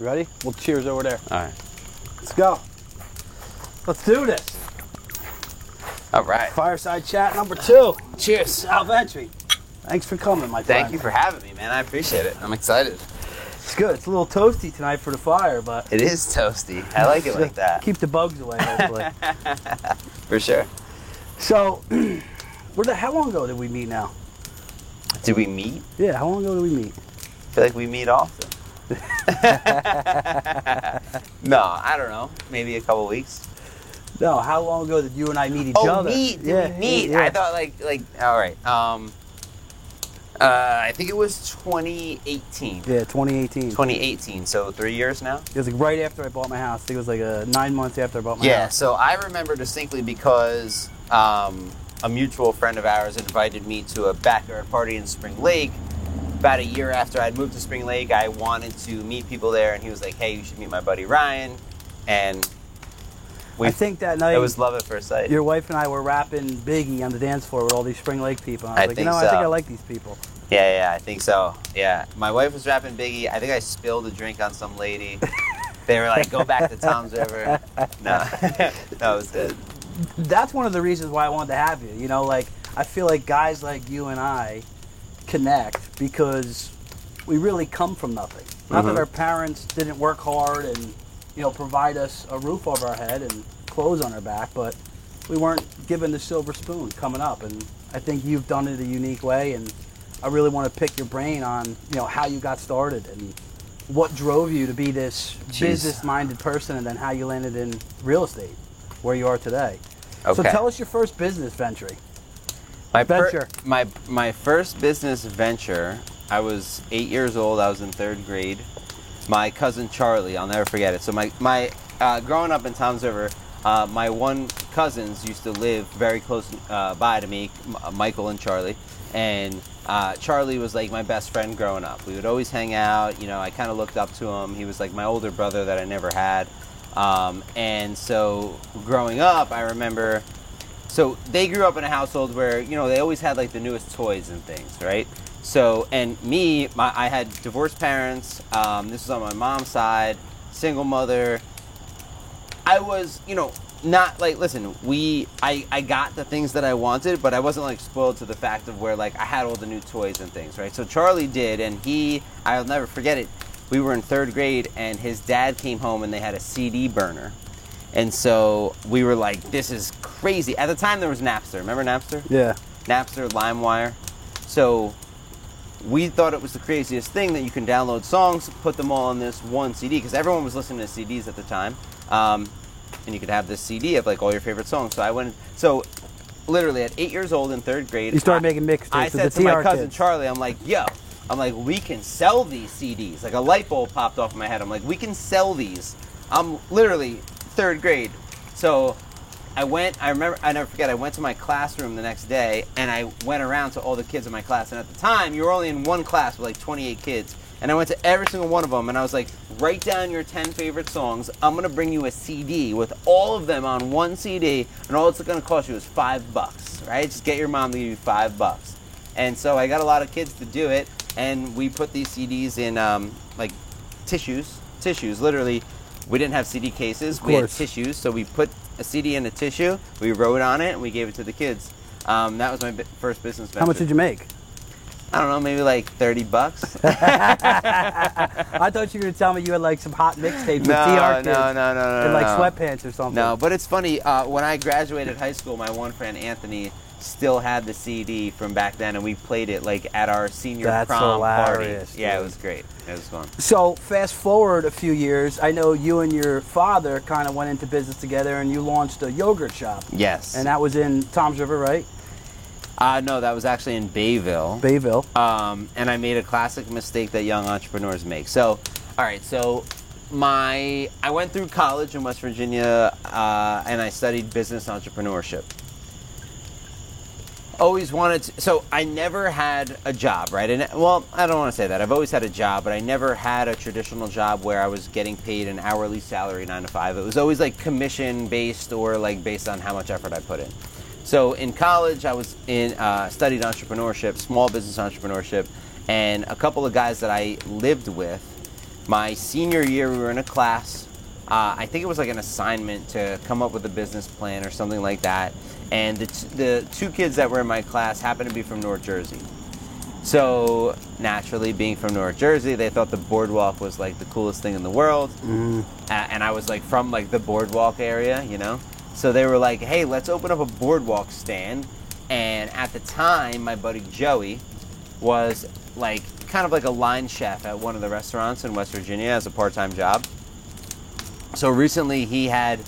You ready? We'll cheers over there. All right. Let's go. Let's do this. All right. Fireside chat number two. Cheers, Sal Thanks for coming, my friend. Thank you for having me, man. I appreciate it. I'm excited. It's good. It's a little toasty tonight for the fire, but It is toasty. I like it like that. keep the bugs away, hopefully. For sure. so, where the, how long ago did we meet now? Did we meet? Yeah, how long ago did we meet? I feel like we meet often. no, I don't know. Maybe a couple weeks. No, how long ago did you and I meet each other? Oh, other? meet. Did yeah, we meet? yeah. I thought like like all right. Um uh, I think it was 2018. Yeah, 2018. 2018. So three years now. It was like right after I bought my house. I think it was like uh, nine months after I bought my Yeah, house. so I remember distinctly because um, a mutual friend of ours invited me to a backyard party in Spring Lake. About a year after I'd moved to Spring Lake, I wanted to meet people there, and he was like, "Hey, you should meet my buddy Ryan." And we, I think that night it was love at first sight. your wife and I were rapping Biggie on the dance floor with all these Spring Lake people. And I was I like, think you know, I think. I like these people. Yeah, yeah, I think so. Yeah, my wife was rapping Biggie. I think I spilled a drink on some lady. they were like, "Go back to Toms River." No, that was good. That's one of the reasons why I wanted to have you. You know, like I feel like guys like you and I connect because we really come from nothing. Not that Mhm. our parents didn't work hard and you know provide us a roof over our head and clothes on our back, but we weren't given the silver spoon coming up. And I think you've done it a unique way, and I really want to pick your brain on you know how you got started and what drove you to be this Jeez. business-minded person, and then how you landed in real estate, where you are today. So tell us your first business venture. My per- my my first business venture. I was eight years old. I was in third grade. My cousin Charlie, I'll never forget it. So my my uh, growing up in Toms River, uh, my one cousins used to live very close uh, by to me, M- Michael and Charlie, and uh, Charlie was like my best friend growing up. We would always hang out. You know, I kind of looked up to him. He was like my older brother that I never had. Um, and so growing up, I remember so they grew up in a household where you know they always had like the newest toys and things right? So and me my, i had divorced parents um, this was on my mom's side single mother. I was you know not like listen we I, I got the things that i wanted but i wasn't like spoiled to the fact of where like i had all the new toys and things right? So charlie did and he i'll never forget it we were in third grade and his dad came home and they had a cd burner and so we were like, this is crazy. At the time, there was Napster. Remember Napster? Yeah. Napster, LimeWire. So we thought it was the craziest thing that you can download songs, put them all on this one CD, because everyone was listening to CDs at the time. Um, and you could have this CD of like all your favorite songs. So I went, so literally at eight years old in third grade, You started I- making mixtapes I said to my cousin kids. Charlie, I'm like, yo, I'm like, we can sell these CDs. Like a light bulb popped off in my head. I'm like, we can sell these. I'm literally third grade. So I went, I remember, I never forget, I went to my classroom the next day and I went around to all the kids in my class. And at the time, you were only in one class with like 28 kids. And I went to every single one of them and I was like, write down your 10 favorite songs. I'm going to bring you a CD with all of them on one CD. And all it's going to cost you is five bucks, right? Just get your mom to give you five bucks. And so I got a lot of kids to do it. And we put these CDs in um, like tissues, tissues, literally. We didn't have CD cases. We had tissues, so we put a CD in a tissue. We wrote on it, and we gave it to the kids. Um, that was my bi- first business venture. How much did you make? I don't know, maybe like thirty bucks. I thought you were going to tell me you had like some hot mixtapes with no, TR no, no, no, no, and like no. sweatpants or something. No, but it's funny. Uh, when I graduated high school, my one friend Anthony still had the CD from back then, and we played it like at our senior That's prom party. Yeah, it was great. It was fun. So fast forward a few years, I know you and your father kind of went into business together, and you launched a yogurt shop, Yes. and that was in Toms River, right? uh, no, that was actually in Bayville. Bayville. um, and I made a classic mistake that young entrepreneurs make. So, all right, so my I went through college in West Virginia, uh, and I studied business entrepreneurship. Always wanted to, so I never had a job, right? And well, I don't want to say that. I've always had a job, but I never had a traditional job where I was getting paid an hourly salary, nine to five. It was always like commission based or like based on how much effort I put in. So in college, I was in uh, studied entrepreneurship, small business entrepreneurship, and a couple of guys that I lived with, My senior year, we were in a class. Uh, I think it was like an assignment to come up with a business plan or something like that. And the, t- the two kids that were in my class happened to be from North Jersey. So naturally, being from North Jersey, they thought the boardwalk was like the coolest thing in the world, Mm-hmm. A- and I was like from like the boardwalk area, you know. So they were like, "Hey, let's open up a boardwalk stand." And at the time, my buddy Joey was like kind of like a line chef at one of the restaurants in West Virginia as a part-time job. So recently, he had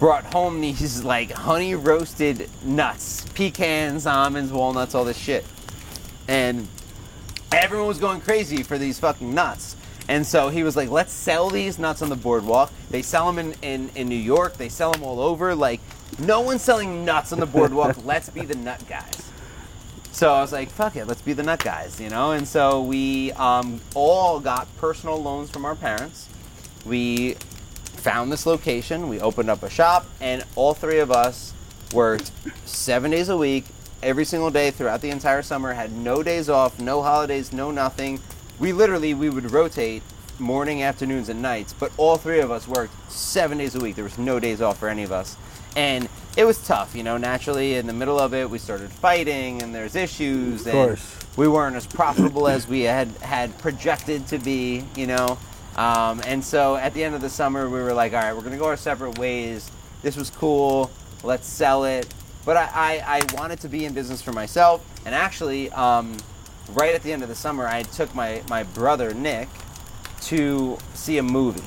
brought home these like honey roasted nuts, pecans, almonds, walnuts, all this shit and everyone was going crazy for these fucking nuts. And so he was like, let's sell these nuts on the boardwalk. They sell them in, in, in New York, they sell them all over. Like, no one's selling nuts on the boardwalk. let's be the nut guys. So I was like, fuck it, let's be the nut guys, you know? And so we um, all got personal loans from our parents. We found this location, we opened up a shop, and all three of us worked seven days a week, every single day throughout the entire summer, had no days off, no holidays, no nothing. We literally, we would rotate morning, afternoons, and nights, but all three of us worked seven days a week. There was no days off for any of us. And it was tough, you know, naturally in the middle of it, we started fighting and there's issues. Of and course. we weren't as profitable as we had had projected to be, you know. Um, and so at the end of the summer, we were like, all right, we're going to go our separate ways. This was cool. Let's sell it. But I, I, I wanted to be in business for myself. And actually, um, right at the end of the summer, I took my, my brother, Nick, to see a movie.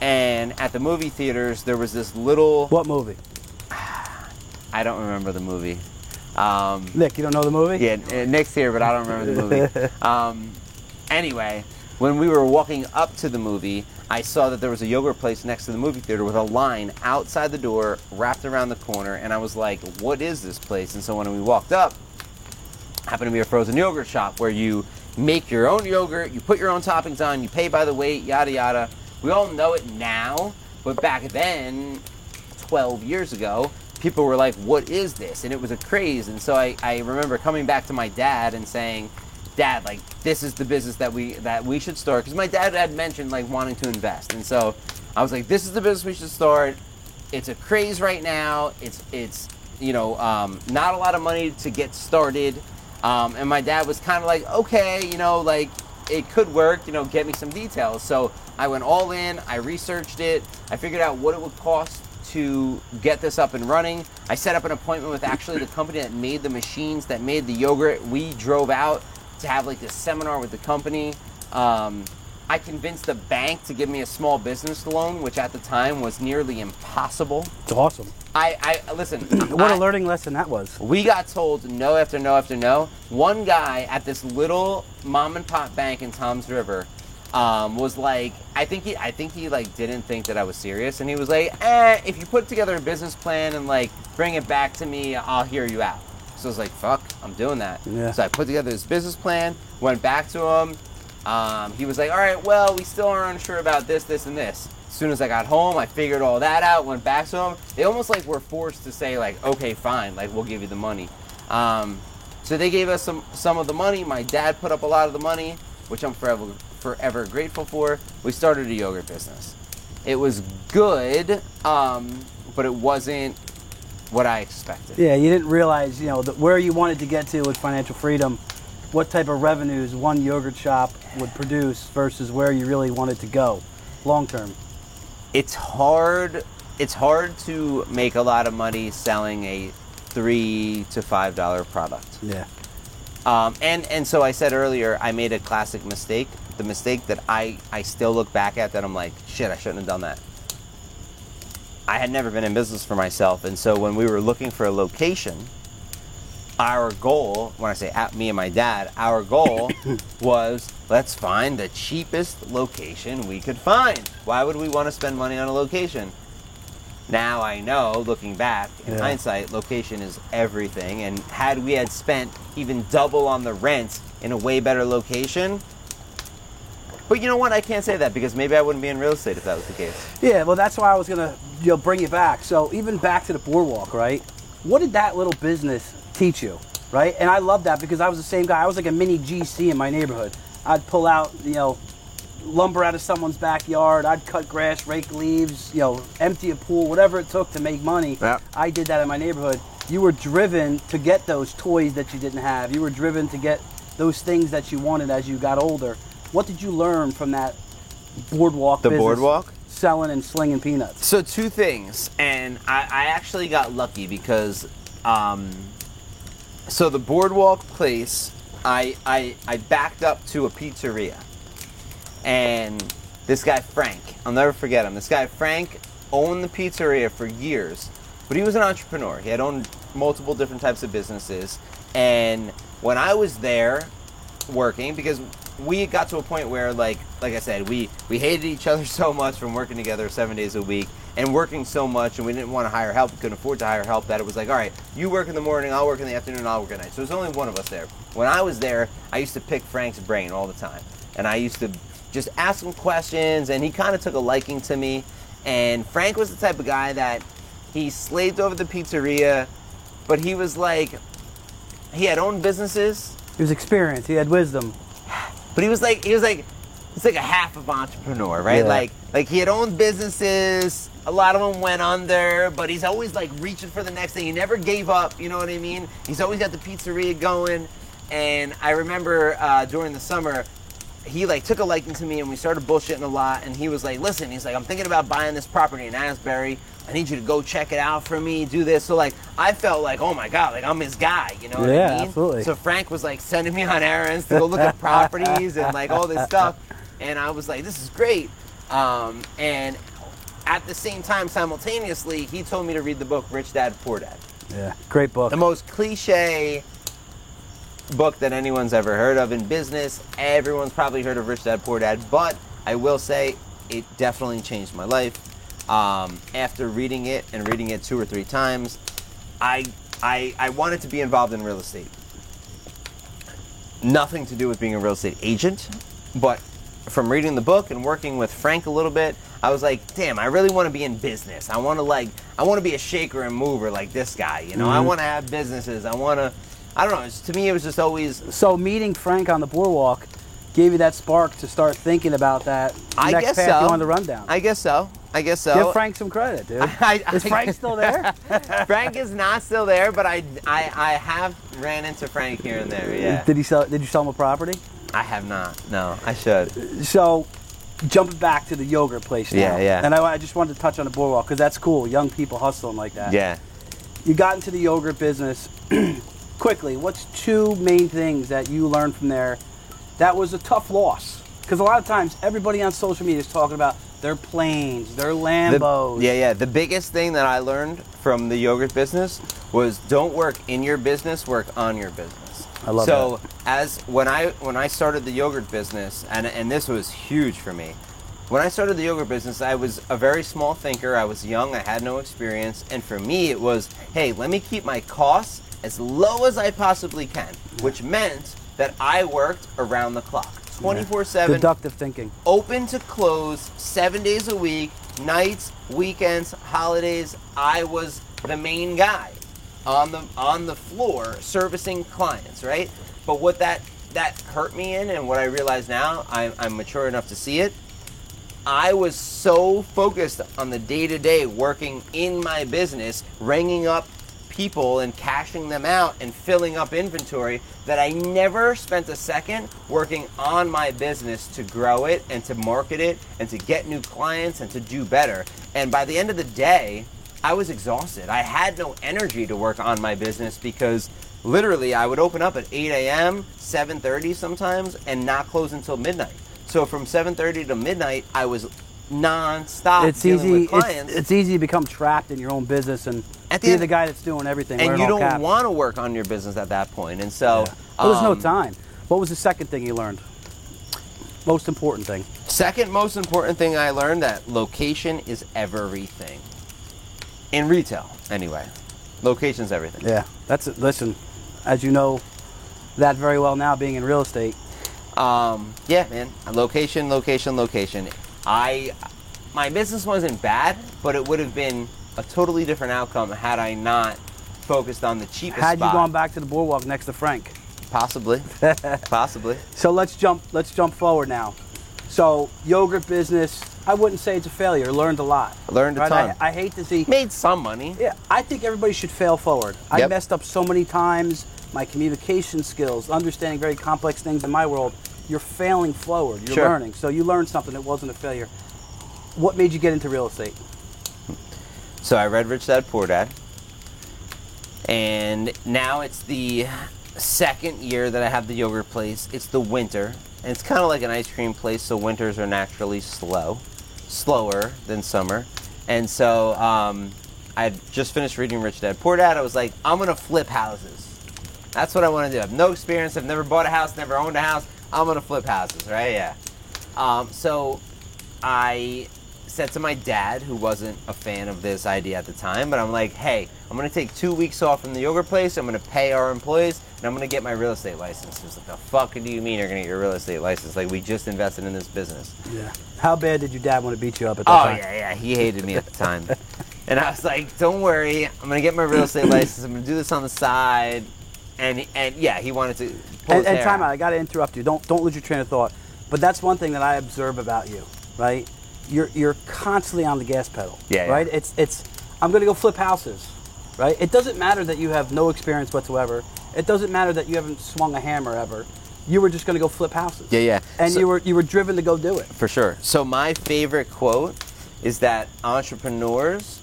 And at the movie theaters, there was this little. What movie? I don't remember the movie. Um, Nick, you don't know the movie? yeah, Nick's here, but I don't remember the movie. Um, anyway, when we were walking up to the movie, I saw that there was a yogurt place next to the movie theater with a line outside the door, wrapped around the corner, and I was like, "What is this place?" And so when we walked up, happened to be a frozen yogurt shop where you make your own yogurt, you put your own toppings on, you pay by the weight, yada yada. We all know it now, but back then, 12 years ago, people were like, What is this? And it was a craze. And so I, I remember coming back to my dad and saying, Dad, like this is the business that we that we should start because my dad had mentioned like wanting to invest, and so I was like, "This is the business we should start." It's a craze right now. It's it's you know um, not a lot of money to get started, um, and my dad was kind of like, "Okay, you know, like it could work. You know, get me some details." So I went all in. I researched it. I figured out what it would cost to get this up and running. I set up an appointment with actually the company that made the machines that made the yogurt. We drove out to have like this seminar with the company. Um, I convinced the bank to give me a small business loan, which at the time was nearly impossible. It's awesome. I, I listen. What a I- learning lesson that was. we got told no after no after no. One guy at this little mom and pop bank in Toms River um, was like, I think he, I think he like didn't think that I was serious, and he was like, eh, if you put together a business plan and like bring it back to me, I'll hear you out. So I was like, fuck, I'm doing that. Yeah. So I put together this business plan, went back to him. Um, he was like, all right, well, we still aren't unsure about this, this, and this. As soon as I got home, I figured all that out, went back to him. They almost like were forced to say like, okay, fine, like we'll give you the money. Um, so they gave us some some of the money. My dad put up a lot of the money, which I'm forever forever grateful for. We started a yogurt business. It was good, um, but it wasn't what I expected. Yeah, you didn't realize, you know, that where you wanted to get to with financial freedom, what type of revenues one yogurt shop would produce versus where you really wanted to go long term. it's hard it's hard to make a lot of money selling a three to five dollar product Yeah. um, and and so i said earlier i made a classic mistake the mistake that i i still look back at that i'm like shit i shouldn't have done that i had never been in business for myself and so when we were looking for a location our goal when i say at me and my dad our goal was let's find the cheapest location we could find why would we want to spend money on a location now i know looking back in Yeah. hindsight location is everything and had we had spent even double on the rent in a way better location but you know what i can't say that because maybe i wouldn't be in real estate if that was the case Yeah, well, that's why I was gonna you know, bring you back. So even back to the boardwalk, right? What did that little business teach you, right? And I love that because I was the same guy. I was like a mini GC in my neighborhood. I'd pull out, you know, lumber out of someone's backyard. I'd cut grass, rake leaves, you know, empty a pool, whatever it took to make money. Yeah. I did that in my neighborhood. You were driven to get those toys that you didn't have. You were driven to get those things that you wanted as you got older. What did you learn from that boardwalk? The business, boardwalk? selling and slinging peanuts. So two things, and I, I actually got lucky because, um, so the boardwalk place, I, I I backed up to a pizzeria, and this guy Frank, I'll never forget him. This guy Frank owned the pizzeria for years, but he was an entrepreneur. He had owned multiple different types of businesses, and when I was there working, because we got to a point where like like I said, we we hated each other so much from working together seven days a week and working so much, and we didn't want to hire help. Couldn't afford to hire help. That it was like, all right, you work in the morning, I'll work in the afternoon, I'll work at night. So there's only one of us there. When I was there, I used to pick Frank's brain all the time, and I used to just ask him questions, and he kind of took a liking to me. And Frank was the type of guy that he slaved over the pizzeria, but he was like, he had owned businesses, He was experienced. He had wisdom. But he was like he was like he's like a half of entrepreneur, right? Yeah. Like like he had owned businesses. A lot of them went under, but he's always like reaching for the next thing. He never gave up. You know what I mean? He's always got the pizzeria going. And I remember uh, during the summer, he like took a liking to me, and we started bullshitting a lot. And he was like, "Listen," he's like, "I'm thinking about buying this property in Asbury. I need you to go check it out for me. Do this." So like, I felt like, "Oh my god, like I'm his guy." You know what Yeah, I mean? absolutely. So Frank was like sending me on errands to go look at properties and like all this stuff, and I was like, "This is great." Um, and at the same time, simultaneously, he told me to read the book Rich Dad Poor Dad, Yeah, great book. the most cliche book that anyone's ever heard of in business. Everyone's probably heard of Rich Dad Poor Dad, but I will say it definitely changed my life. Um, after reading it and reading it two or three times, I, I I wanted to be involved in real estate. Nothing to do with being a real estate agent, but from reading the book and working with Frank a little bit, I was like, damn, I really want to be in business. I want to like, I want to be a shaker and mover like this guy. You know, I Mhm. want to have businesses. I want to. I don't know. It's, to me, it was just always. So meeting Frank on the boardwalk gave you that spark to start thinking about that I next guess path so. you wanted to run down. I guess so. I guess so. Give Frank some credit, dude. I- I- Is Frank still there? Frank is not still there, but I, I, I have ran into Frank here and there. Yeah, Did he sell? Did you sell him a property? I have not. No, I should. So, jumping back to the yogurt place now. Yeah, yeah. And I, I just wanted to touch on the boardwalk because that's cool. Young people hustling like that. Yeah. You got into the yogurt business quickly. What's two main things that you learned from there? That was a tough loss because a lot of times everybody on social media is talking about their planes, their The- Lambos. yeah, yeah. The biggest thing that I learned from the yogurt business was don't work in your business, work on your business. I love so as when I when I started the yogurt business, and and this was huge for me. When I started the yogurt business, I was a very small thinker. I was young. I had no experience, and for me, it was, hey, let me keep my costs as low as I possibly can, which meant that I worked around the clock, 24 seven Deductive thinking. open to close seven days a week, nights, weekends, holidays. I was the main guy on the on the floor servicing clients, right? But what that that hurt me in, and what I realize now, I'm, I'm mature enough to see it. I was so focused on the day to day working in my business, ringing up people and cashing them out and filling up inventory that I never spent a second working on my business to grow it and to market it and to get new clients and to do better. And by the end of the day, I was exhausted. I had no energy to work on my business because literally I would open up at 8 a.m., 7:30 sometimes, and not close until midnight. So from 7:30 to midnight, I was non-stop it's dealing easy. with It's, clients. it's easy to become trapped in your own business and At the be end- the guy that's doing everything. and you don't want to work on your business at that point. And so Yeah. Well, there's no um, time. What was the second thing you learned? Most important thing. Second most important thing I learned that location is everything. In retail, anyway. Location's everything. Yeah, that's it. Listen, as you know that very well now, being in real estate. Um, yeah, man. Location, location, location. I, my business wasn't bad, but it would have been a totally different outcome had I not focused on the cheapest Had spot. you gone back to the boardwalk next to Frank. Possibly, possibly. So let's jump. Let's jump forward now. So yogurt business, I wouldn't say it's a failure. Learned a lot. Learned a Right? ton. I, I hate to see. Made some money. Yeah, I think everybody should fail forward. I messed up so many times. My communication skills, understanding very complex things in my world, you're failing forward. You're Sure. learning. So you learned something. It wasn't a failure. What made you get into real estate? So I read Rich Dad Poor Dad, and now it's the second year that I have the yogurt place. It's the winter, and it's kind of like an ice cream place. So winters are naturally slow, slower than summer, and so um, I just finished reading Rich Dad Poor Dad. I was like, I'm gonna flip houses. That's what I want to do. I have no experience. I've never bought a house, never owned a house. I'm gonna flip houses, right? Yeah. Um, so I said to my dad, who wasn't a fan of this idea at the time, but I'm like, hey, I'm gonna take two weeks off from the yogurt place. I'm gonna pay our employees, and I'm gonna get my real estate license. He was like, the fuck do you mean you're gonna get your real estate license? Like, we just invested in this business. Yeah. How bad did your dad want to beat you up at that Oh time? Oh yeah, yeah. He hated me at the time, and I was like, "Don't worry, I'm gonna get my real estate license. I'm gonna do this on the side." And and yeah, he wanted to. Pull And, and time out. out. I got to interrupt you. Don't don't lose your train of thought. But that's one thing that I observe about you, right? You're you're constantly on the gas pedal. Yeah, yeah. Right. It's it's. I'm going to go flip houses, right? It doesn't matter that you have no experience whatsoever. It doesn't matter that you haven't swung a hammer ever. You were just going to go flip houses. Yeah, yeah. And So- you were you were driven to go do it. For sure. So my favorite quote is that entrepreneurs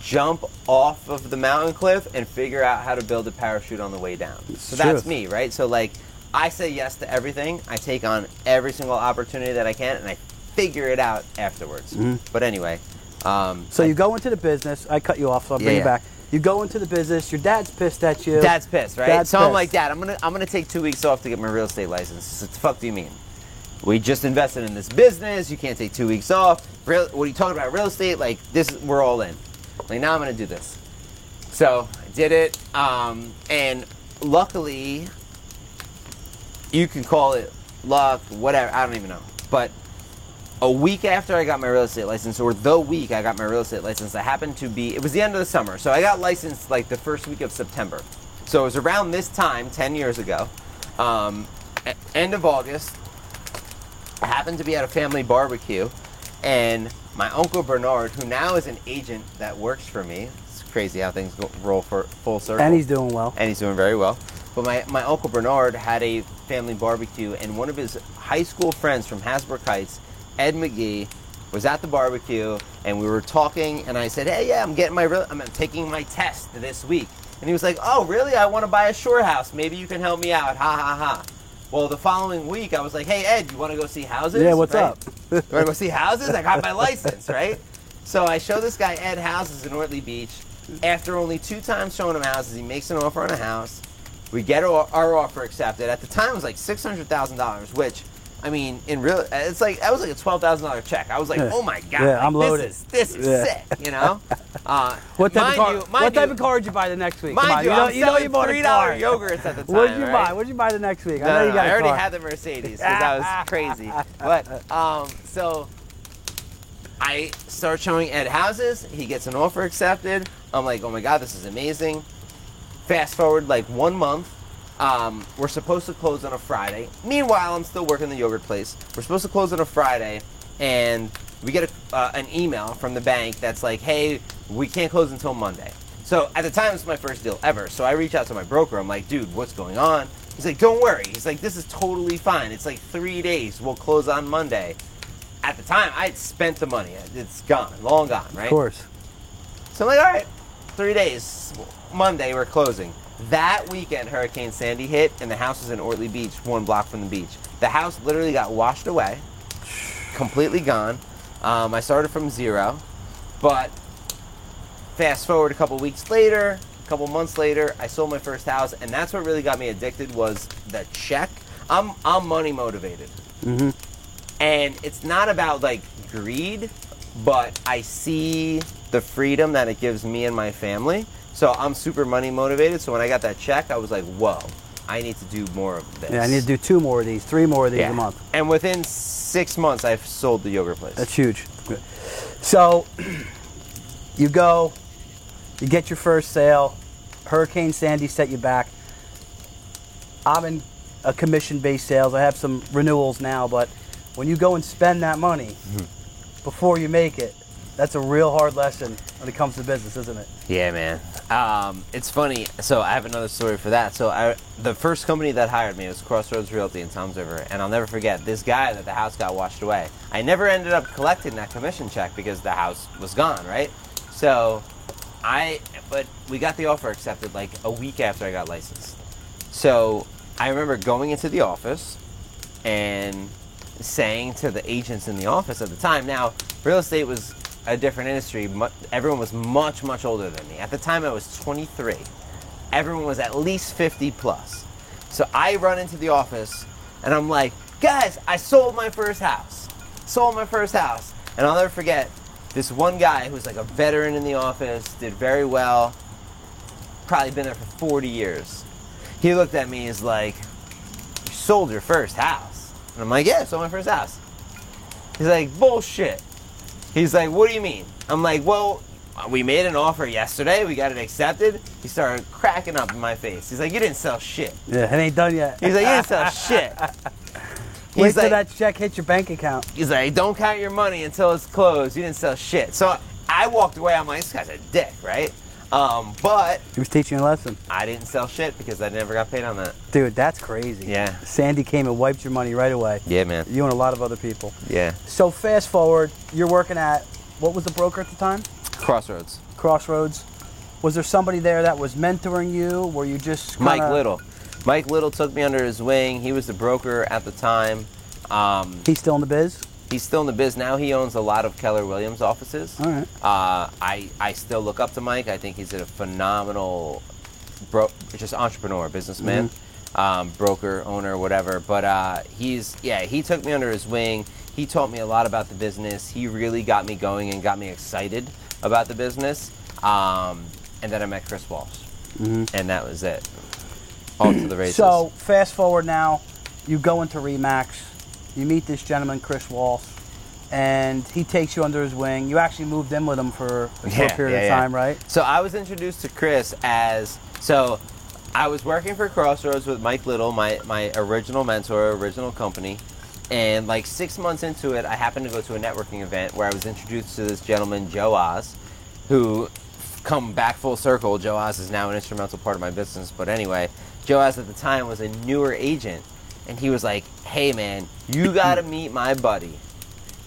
jump off of the mountain cliff and figure out how to build a parachute on the way down. So that's me, right? So like I say yes to everything. I take on every single opportunity that I can and I figure it out afterwards. But anyway, um, So you go into the business. I cut you off, so I'll bring Yeah, you back. You go into the business. Your dad's pissed at you. Dad's pissed, right? Dad's so I'm like, Dad, I'm gonna I'm gonna take two weeks off to get my real estate license. Said, the fuck do you mean? We just invested in this business. You can't take two weeks off. Real, what are you talking about? Real estate? Like this? We're all in. Like now I'm gonna do this. So I did it, um, and luckily, you can call it luck, whatever. I don't even know, but a week after I got my real estate license, or the week I got my real estate license, I happened to be, it was the end of the summer. So I got licensed like the first week of September. So it was around this time, 10 years ago, um, end of August. I happened to be at a family barbecue, and my uncle Bernard, who now is an agent that works for me, it's crazy how things go, roll for full circle and he's doing well. and he's doing very well. But my, my uncle Bernard had a family barbecue, and one of his high school friends from Hasbrouck Heights, Ed McGee, was at the barbecue, and we were talking, and I said, "Hey, yeah, I'm getting my real, I'm taking my test this week." And he was like, "Oh, really? I want to buy a shore house. Maybe you can help me out." Ha ha ha. Well, the following week, I was like, "Hey, Ed, you want to go see houses?" Yeah, what's Right? up? You want to go see houses? I got my license, right? So I show this guy Ed houses in Ortley Beach. After only two times showing him houses, he makes an offer on a house. We get our, our offer accepted. At the time, it was like six hundred thousand dollars, which, I mean, in real, it's like that was like a twelve thousand dollar check. I was like, oh my god, Yeah, I'm loaded. This is, this is Yeah. sick, you know. Uh, What type of car? You, what type you, of car did you buy the next week? Mind Come on, you, you know, you know you bought three dollar yogurts at the time. What did you right? buy? What did you buy the next week? I know you got I already car. had the Mercedes because that was crazy. But um, so I start showing Ed houses. He gets an offer accepted. I'm like, oh my god, this is amazing. Fast forward like one month. Um, we're supposed to close on a Friday. Meanwhile, I'm still working the yogurt place. We're supposed to close on a Friday, and we get a, uh, an email from the bank that's like, hey, we can't close until Monday. So at the time, it's my first deal ever. So I reach out to my broker. I'm like, dude, what's going on? He's like, don't worry. He's like, this is totally fine. It's like three days. We'll close on Monday. At the time, I had spent the money. It's gone, long gone, right? Of course. So I'm like, all right, three days. Monday, we're closing. That weekend, Hurricane Sandy hit, and the house was in Ortley Beach, one block from the beach. The house literally got washed away, completely gone. Um, I started from zero, but fast forward a couple weeks later, a couple months later, I sold my first house, and that's what really got me addicted was the check. I'm I'm money motivated, and it's not about like greed, but I see the freedom that it gives me and my family. So I'm super money motivated. So when I got that check, I was like, whoa, I need to do more of this. Yeah, I need to do two more of these, three more of these Yeah. a month. And within six months, I've sold the yogurt place. That's huge. So you go, you get your first sale. Hurricane Sandy set you back. I'm in a commission-based sales. I have some renewals now, but when you go and spend that money mm-hmm. before you make it, that's a real hard lesson when it comes to business, isn't it? Yeah, man. Um, it's funny. So I have another story for that. So I, the first company that hired me was Crossroads Realty in Toms River, and I'll never forget this guy that the house got washed away. I never ended up collecting that commission check because the house was gone, right? So I, but we got the offer accepted like a week after I got licensed. So I remember going into the office and saying to the agents in the office at the time. Now, real estate was a different industry. Everyone was much, much older than me. At the time, I was 23. Everyone was at least 50 plus. So I run into the office and I'm like, guys, I sold my first house. Sold my first house. And I'll never forget this one guy who's like a veteran in the office, did very well, probably been there for 40 years. He looked at me as like, you sold your first house. And I'm like, yeah, I sold my first house. He's like, bullshit. He's like, what do you mean? I'm like, well, we made an offer yesterday. We got it accepted. He started cracking up in my face. He's like, you didn't sell shit. Yeah, it ain't done yet. He's like, you didn't sell shit. Wait He's till like, that check hits your bank account. he's like, don't count your money until it's closed. You didn't sell shit. So I walked away. I'm like, this guy's a dick, right? Um, but He was teaching a lesson. I didn't sell shit because I never got paid on that. Dude, that's crazy. Yeah. Sandy came and wiped your money right away. Yeah, man. You and a lot of other people. Yeah. So fast forward, you're working at what was the broker at the time? Crossroads. Crossroads. Was there somebody there that was mentoring you? Were you just Mike kinda- Little. Mike Little took me under his wing. He was the broker at the time. Um, He's still in the biz. He's still in the biz now. He owns a lot of Keller Williams offices. All right. Uh, I I still look up to Mike. I think he's a phenomenal, bro, just entrepreneur, businessman, um, broker, owner, whatever. But uh, he's yeah, he took me under his wing. He taught me a lot about the business. He really got me going and got me excited about the business. Um, and then I met Chris Walsh, and that was it. Off to the races. So fast forward now, you go into Remax, you meet this gentleman Chris Walsh, and he takes you under his wing. You actually moved in with him for, a Yeah, period yeah, of yeah. time, right? So I was introduced to Chris as so I was working for Crossroads with Mike Little, my my original mentor, original company. And like six months into it, I happened to go to a networking event where I was introduced to this gentleman, Joe Oz, who come back full circle. Joe Oz is now an instrumental part of my business. But anyway, Joe Oz at the time was a newer agent, and he was like, "Hey man, you got to meet my buddy.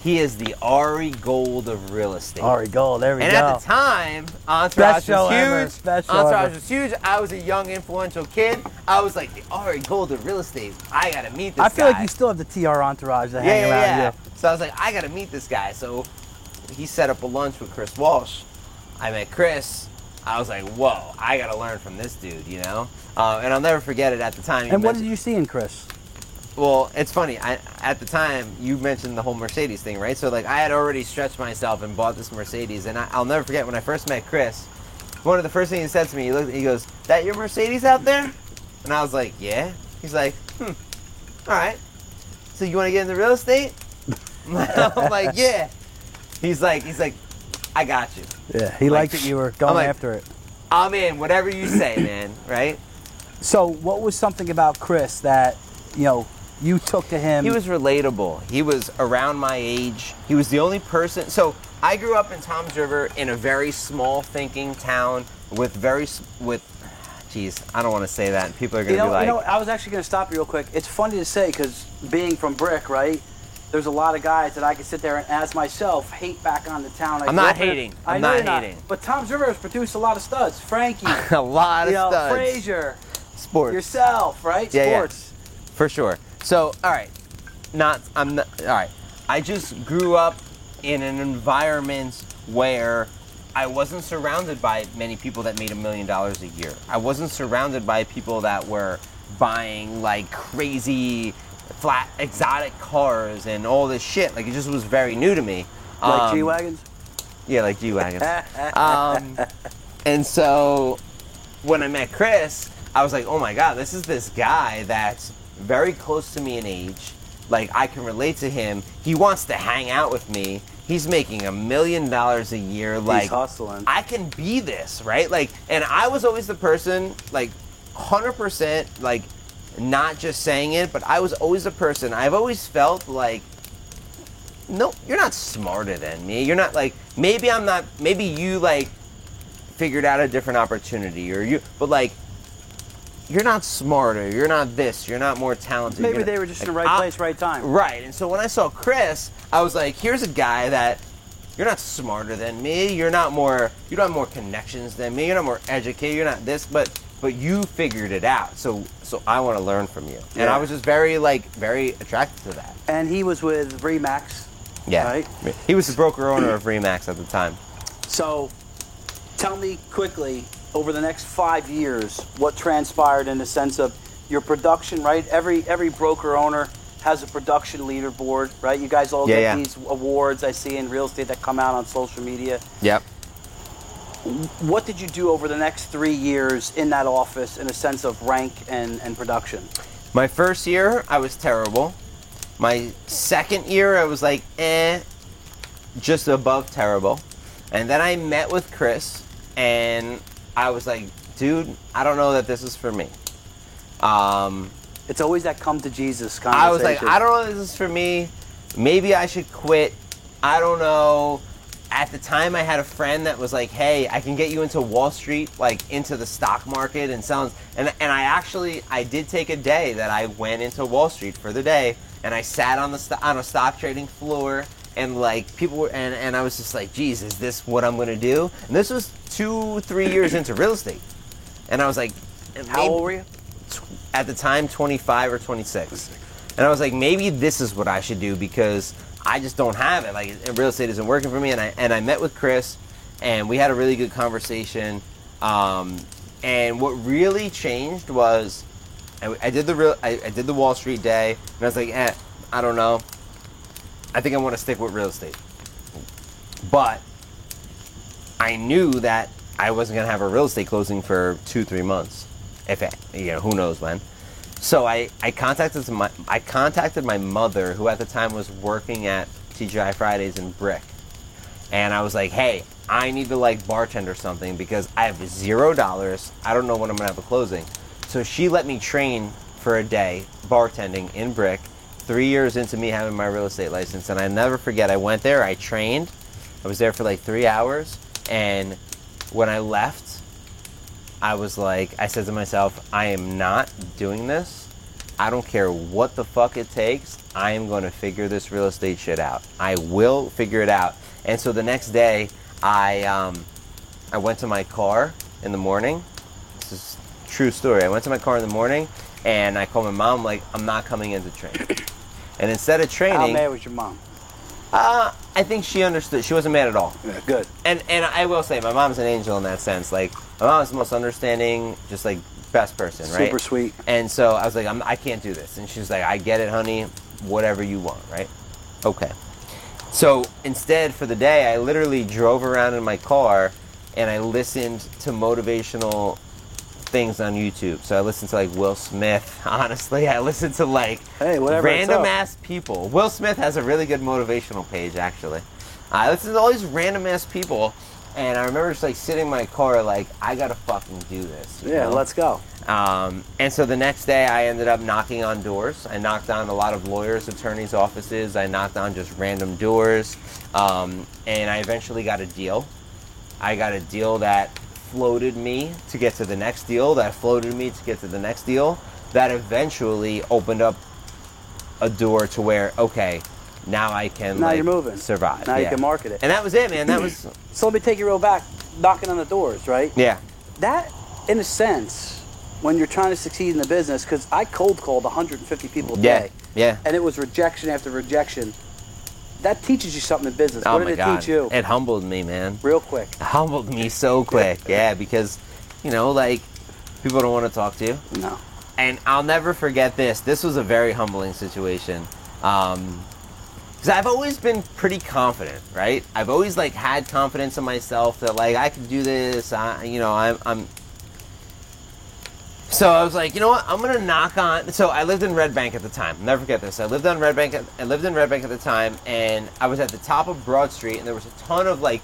He is the Ari Gold of real estate." Ari Gold, there we And go. at the time, Entourage was ever, huge. show Entourage ever. was huge. I was a young, influential kid. I was like, the Ari Gold of real estate. I gotta meet this I feel guy. like you still have the TR entourage that yeah, hang around yeah. you. So I was like, I gotta meet this guy. So he set up a lunch with Chris Walsh. I met Chris. I was like, whoa, I gotta learn from this dude, you know? Uh, and I'll never forget it at the time. And what did you see in Chris? Well, it's funny. I, at the time, you mentioned the whole Mercedes thing, right? So, like, I had already stretched myself and bought this Mercedes, and I, I'll never forget when I first met Chris. One of the first things he said to me, he looked, he goes, "That your Mercedes out there?" And I was like, "Yeah." He's like, "Hmm, all right. So you want to get into real estate?" I'm like, "Yeah." He's like, he's like, "I got you. Yeah, he Like, liked that you were going like- after it. I'm in. Whatever you say, man. Right?" So, what was something about Chris that you know you took to him? He was relatable. He was around my age. He was the only person. So I grew up in Toms River in a very small thinking town with very with. Geez, I don't want to say that. and People are You gonna know, be like, you know, I was actually going to stop you real quick. It's funny to say because being from Brick, right? There's a lot of guys that I could sit there and, as myself, hate back on the town. I I'm not hating. I'm not hating. But Toms River has produced a lot of studs. Frankie, a lot of you know, studs. Frazier, Sports. yourself, right? Yeah, yeah. Sports. For sure. So, all right, not I'm not all right. I just grew up in an environment where I wasn't surrounded by many people that made a million dollars a year. I wasn't surrounded by people that were buying like crazy flat exotic cars and all this shit. Like it just was very new to me. Like Um, G wagons. yeah, like G wagons. um, and so when I met Chris, I was like, oh my god, this is this guy that's very close to me in age. Like I can relate to him. He wants to hang out with me. He's making a million dollars a year. Like He's hustling. I can be this, right? Like, and I was always the person, like, hundred percent, like, not just saying it, but I was always the person. I've always felt like no, you're not smarter than me. You're not like maybe I'm not. Maybe you like figured out a different opportunity, or you. But like, you're not smarter. You're not this. You're not more talented. Maybe they were just in the right I- place, right time. Right. And so when I saw Chris, I was like, here's a guy that you're not smarter than me. You're not more you don't have more connections than me. You're not more educated. You're not this, but but you figured it out. So so I want to learn from you. And I was just very like very attracted to that. And he was with Remax. Yeah. Right. He was the broker owner of Remax at the time. So, tell me quickly over the next five years what transpired in the sense of your production. Right, every every broker owner has a production leaderboard. Right, you guys all Yeah, get yeah. these awards I see in real estate that come out on social media. Yep. What did you do over the next three years in that office in a sense of rank and, and production? My first year, I was terrible. My second year, I was like, eh, just above terrible. And then I met with Chris, and I was like, dude, I don't know that this is for me. Um, It's always that come to Jesus conversation. I was like, I don't know if this is for me. Maybe I should quit. I don't know. At the time, I had a friend that was like, "Hey, I can get you into Wall Street, like into the stock market and sounds." And and I actually I did take a day that I went into Wall Street for the day, and I sat on the sto- on a stock trading floor, and like people were, and and I was just like, "Geez, is this what I'm gonna do?" And this was two, three years into real estate, and I was like, How old were you? at the time 25 or 26 and i was like maybe this is what i should do because i just don't have it. Like real estate isn't working for me. And i and i met with chris and we had a really good conversation. Um, and what really changed was I, I did the real I, I did the wall street day and i was like eh, i don't know i think i want to stick with real estate but i knew that i wasn't going to have a real estate closing for two three months if it, you know who knows when so I, I contacted my I contacted my mother who at the time was working at TGI Fridays in Brick, and I was like, hey, I need to like bartender something because I have zero dollars. I don't know when I'm gonna have a closing. So she let me train for a day bartending in Brick. Three years into me having my real estate license, and I never forget. I went there. I trained. I was there for like three hours, and when I left, I was like, I said to myself, I am not doing this. I don't care what the fuck it takes. I am going to figure this real estate shit out. I will figure it out. And so the next day, I um, I went to my car in the morning. This is true story. I went to my car in the morning, and I called my mom like, I'm not coming in to train. And instead of training, How mad was your mom? uh, I think she understood. She wasn't mad at all Yeah, good. and and I will say my mom's an angel in that sense. Like my mom's the most understanding, just like best person, right? Super sweet. And so I was like, I'm, I can't do this, and she's like, I get it, honey. Whatever you want, right? Okay. So instead, for the day, I literally drove around in my car and I listened to motivational things on YouTube. So I listen to like Will Smith. Honestly, I listen to like Hey, whatever random ass people. Will Smith has a really good motivational page, actually. I listen to all these random ass people, and I remember just like sitting in my car, like I gotta fucking do this. Yeah, know? let's go. Um, and so the next day, I ended up knocking on doors. I knocked on a lot of lawyers, attorneys' offices. I knocked on just random doors, um, and I eventually got a deal. I got a deal that floated me to get to the next deal. That floated me to get to the next deal. That eventually opened up a door to where okay, now I can Now like, you're moving. survive. Now you can market it. And that was it, man. That was So let me take you real back, knocking on the doors, right? yeah. That, in a sense, when you're trying to succeed in the business, because I cold called 150 people a Yeah, day, yeah. and it was rejection after rejection. That teaches you something in business. Oh what did it teach you? it humbled me, man. Real quick. humbled me so quick. Yeah, because you know, like people don't want to talk to you. No. And I'll never forget this. This was a very humbling situation. Um, because I've always been pretty confident, right? I've always like had confidence in myself that like I can do this. I, you know, I'm, I'm. So I was like, you know what? I'm gonna knock on. So I lived in Red Bank at the time. Never forget this. I lived on Red Bank. At, I lived in Red Bank at the time, and I was at the top of Broad Street, and there was a ton of like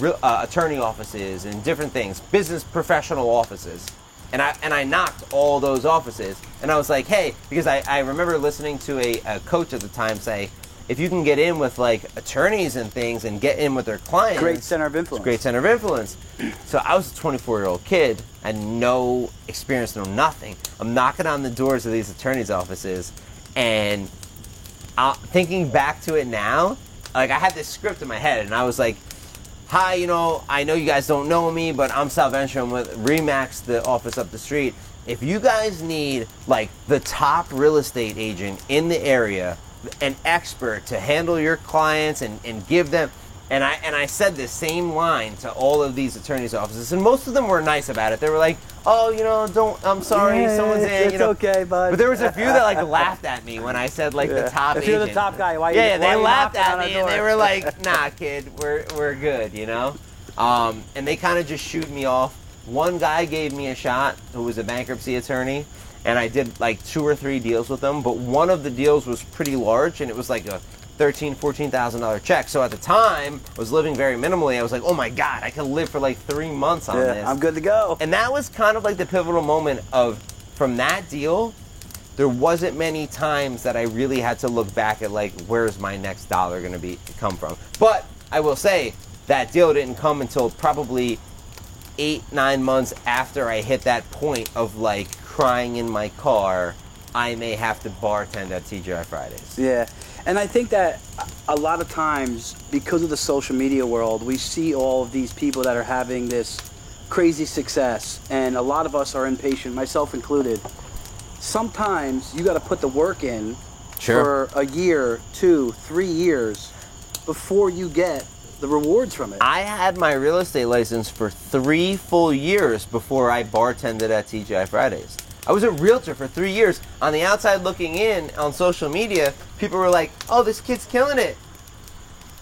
real, uh, attorney offices and different things, business professional offices. And I and I knocked all those offices, and I was like, hey, because I, I remember listening to a, a coach at the time say, if you can get in with like attorneys and things and get in with their clients, Great center of influence. great center of influence. So I was a 24 year old kid, had no experience, no nothing. I'm knocking on the doors of these attorneys' offices, and uh, thinking back to it now, like I had this script in my head, and I was like, "Hi, you know, I know you guys don't know me, but I'm Sal Ventre. I'm with Remax, the office up the street. If you guys need like the top real estate agent in the area, an expert to handle your clients and, and give them." And I and I said the same line to all of these attorneys' offices, and most of them were nice about it. They were like, "Oh, you know, don't. I'm sorry, Yeah, someone's in." it's you know, okay, bud. But there was a few that like laughed at me when I said like Yeah. the top. If you're the top guy, why you- Yeah, why they laughed at me and they were like, "Nah, kid, we're we're good," you know. Um, and they kind of just shoot me off. One guy gave me a shot who was a bankruptcy attorney, and I did like two or three deals with him. But one of the deals was pretty large, and it was like a thirteen, fourteen thousand dollar check. So at the time, I was living very minimally. I was like, "Oh my god, I could live for like three months on Yeah, this." I'm good to go. And that was kind of like the pivotal moment of from that deal. There wasn't many times that I really had to look back at like where's my next dollar going to be come from. But I will say that deal didn't come until probably eight nine months after I hit that point of like crying in my car. I may have to bartend at TGI Fridays. Yeah. And I think that a lot of times, because of the social media world, we see all of these people that are having this crazy success, and a lot of us are impatient, myself included. Sometimes you got to put the work in Sure. for a year, two, three years before you get the rewards from it. I had my real estate license for three full years before I bartended at TGI Fridays. I was a realtor for three years. On the outside looking in on social media, people were like, oh, this kid's killing it.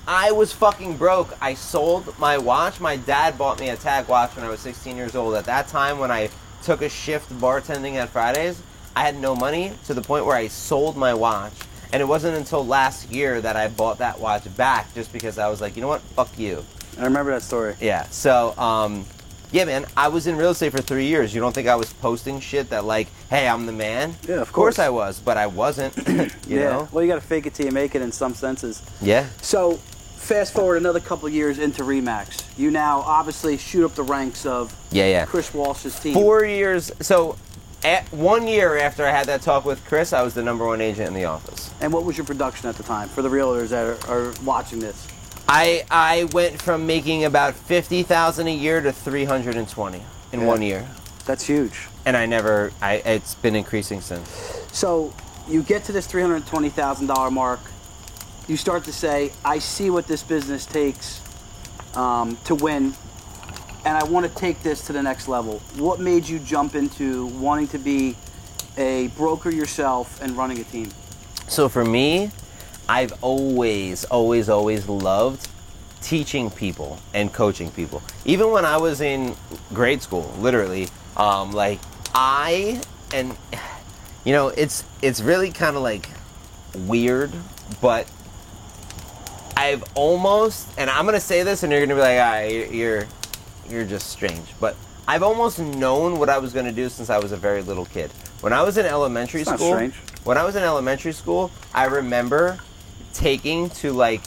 I was fucking broke. I sold my watch. My dad bought me a tag watch when I was 16 years old. At that time, when I took a shift bartending at Fridays, I had no money to the point where I sold my watch. And it wasn't until last year that I bought that watch back just because I was like, you know what? Fuck you. I remember that story. Yeah. So, um, yeah, man, I was in real estate for three years. You don't think I was posting shit that like, hey, I'm the man? Yeah, of course course. I was, but I wasn't. you yeah. know? Well, you got to fake it till you make it in some senses. Yeah. So, fast forward another couple years into Remax. You now obviously shoot up the ranks of Yeah, yeah. Chris Walsh's team. Four years. So, at one year after I had that talk with Chris, I was the number one agent in the office. And what was your production at the time for the realtors that are, are watching this? I I went from making about fifty thousand a year to three hundred and twenty in Yeah. one year, That's huge. and I never. I it's been increasing since. So you get to this three hundred twenty thousand dollar mark. You start to say, "I see what this business takes um, to win, and I want to take this to the next level." What made you jump into wanting to be a broker yourself and running a team? So for me, I've always, always, always loved teaching people and coaching people. Even when I was in grade school, literally, um, like I and you know, it's it's really kind of like weird, but I've almost, and I'm gonna say this, and you're gonna be like, ah, you're you're just strange, but I've almost known what I was gonna do since I was a very little kid. When I was in elementary It's school, when I was in elementary school, I remember taking to like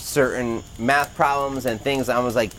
certain math problems and things. I was like,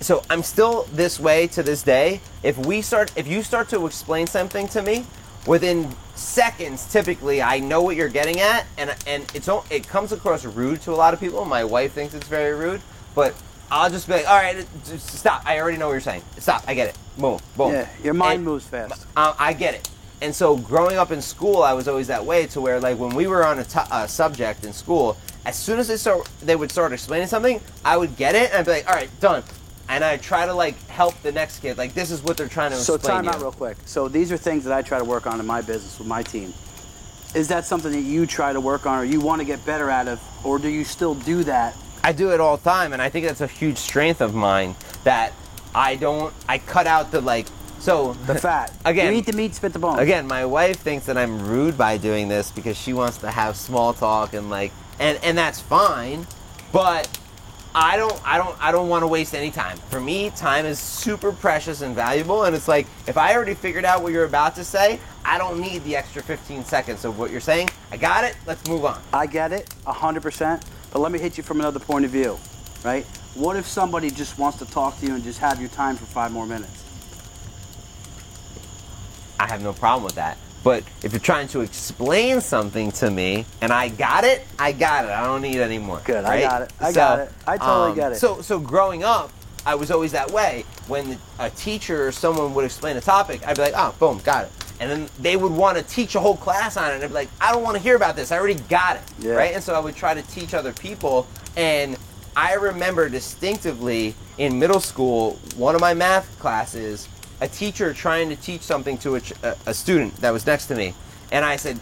so I'm still this way to this day. If we start, if you start to explain something to me, within seconds, typically, I know what you're getting at, and and it's it comes across rude to a lot of people. My wife thinks it's very rude, but I'll just be like, all right, just stop. I already know what you're saying. Stop. I get it. Boom, boom. Yeah, your mind And- moves fast. uh, I get it. And so growing up in school, I was always that way to where like when we were on a to- uh, subject in school, as soon as they start, they would start explaining something, I would get it and I'd be like, all right, done. And I try to like help the next kid. Like this is what they're trying to So explain. time to out real quick. So these are things that I try to work on in my business with my team. Is that something that you try to work on or you want to get better at of or do you still do that? I do it all the time, and I think that's a huge strength of mine that I don't. I cut out the like. So The fat. Again- You eat the meat, spit the bone. Again, my wife thinks that I'm rude by doing this because she wants to have small talk and like, and and that's fine, but I don't I don't I don't want to waste any time. For me, time is super precious and valuable and it's like if I already figured out what you're about to say, I don't need the extra 15 seconds of what you're saying. I got it. Let's move on. I get it, 100%. But let me hit you from another point of view, right? What if somebody just wants to talk to you and just have your time for five more minutes? I have no problem with that. But if you're trying to explain something to me and I got it, I got it. I don't need any more. Good, I right? got it. I got it. I totally um, get it. So, so growing up, I was always that way. When a teacher or someone would explain a topic, I'd be like, oh, boom, got it. And then they would want to teach a whole class on it. And I'd be like, I don't want to hear about this. I already got it. Yeah. Right? And so I would try to teach other people. And I remember distinctively in middle school, one of my math classes, a teacher trying to teach something to a, ch- a, student that was next to me. And I said,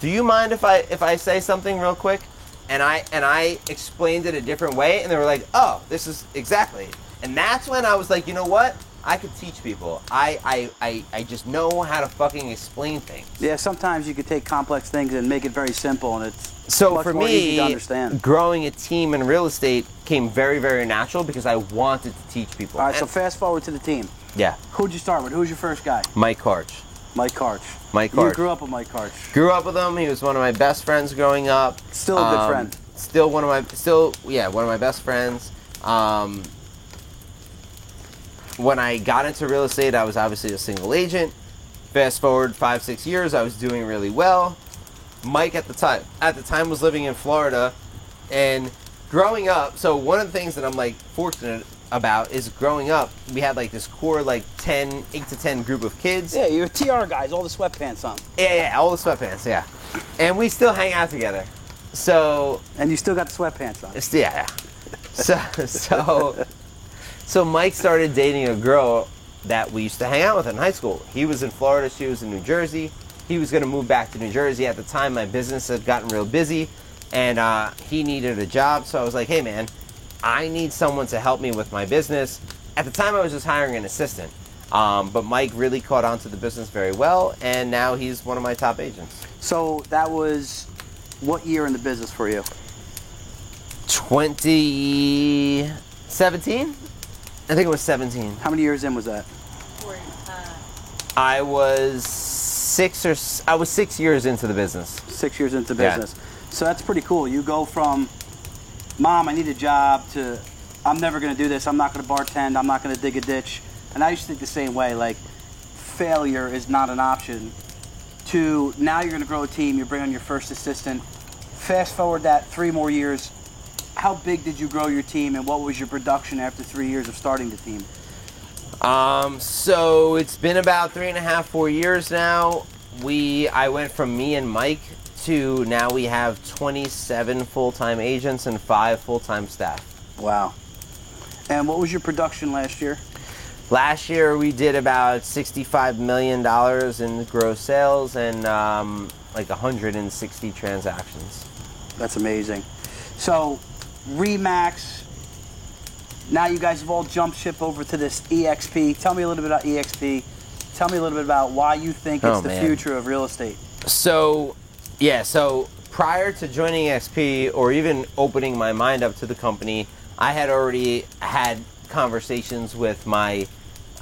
do you mind if I if I say something real quick? And I and I explained it a different way, and they were like, "Oh, this is exactly." And that's when I was like, you know what? I could teach people. I I, I, I just know how to fucking explain things. Yeah, sometimes you could take complex things and make it very simple, and it's So much for more easy me, to understand. growing a team in real estate came very very natural because I wanted to teach people. All right, so fast forward to the team. Yeah, Who'd you start with? Who was your first guy? Mike Karch. Mike Karch. Mike Karch. You grew up with Mike Karch. Grew up with him. He was one of my best friends growing up. Still a good Um, friend. Still one of my still yeah one of my best friends. Um, when I got into real estate, I was obviously a single agent. Fast forward five six years, I was doing really well. Mike at the time at the time was living in Florida, and growing up. So one of the things that I'm like fortunate about is growing up. We had like this core like 10, 8 to ten group of kids. Yeah, you're TR guys, all the sweatpants on. Yeah, yeah, all the sweatpants, yeah. And we still hang out together. So, And you still got the sweatpants on. yeah. So, so, so Mike started dating a girl that we used to hang out with in high school. He was in Florida, she was in New Jersey. He was going to move back to New Jersey. At the time, my business had gotten real busy, and uh, he needed a job. So I was like, hey, man, I need someone to help me with my business. At the time, I was just hiring an assistant. Um, but Mike really caught on to the business very well, and now he's one of my top agents. So that was what year in the business for you? 2017? I think it was 17. How many years in was that? For, uh, I was six or I was six years into the business. Six years into business. Yeah. business. So that's pretty cool. You go from, Mom, I need a job, to, I'm never going to do this. I'm not going to bartend. I'm not going to dig a ditch. And I used to think the same way. Like, failure is not an option. To now you're going to grow a team. You bring on your first assistant. Fast forward that three more years. How big did you grow your team, and what was your production after three years of starting the team? Um, so it's been about three and a half, four years now. We I went from me and Mike to now we have 27 full-time agents and five full-time staff. Wow. And what was your production last year? Last year we did about 65 million dollars in gross sales and um, like 160 transactions. That's amazing. So, Remax. Now you guys have all jumped ship over to this EXP. Tell me a little bit about EXP. Tell me a little bit about why you think it's Oh, the man. future of real estate. So, yeah, so prior to joining XP or even opening my mind up to the company, I had already had conversations with my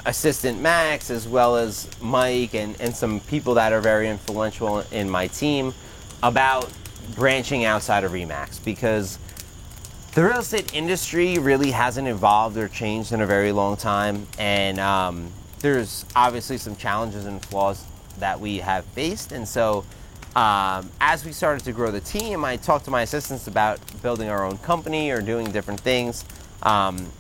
assistant Max as well as Mike and, and some people that are very influential in my team about branching outside of Remax because the real estate industry really hasn't evolved or changed in a very long time, and um, there's obviously some challenges and flaws that we have faced. And so, um, as we started to grow the team, I talked to my assistants about building our own company or doing different things. Um,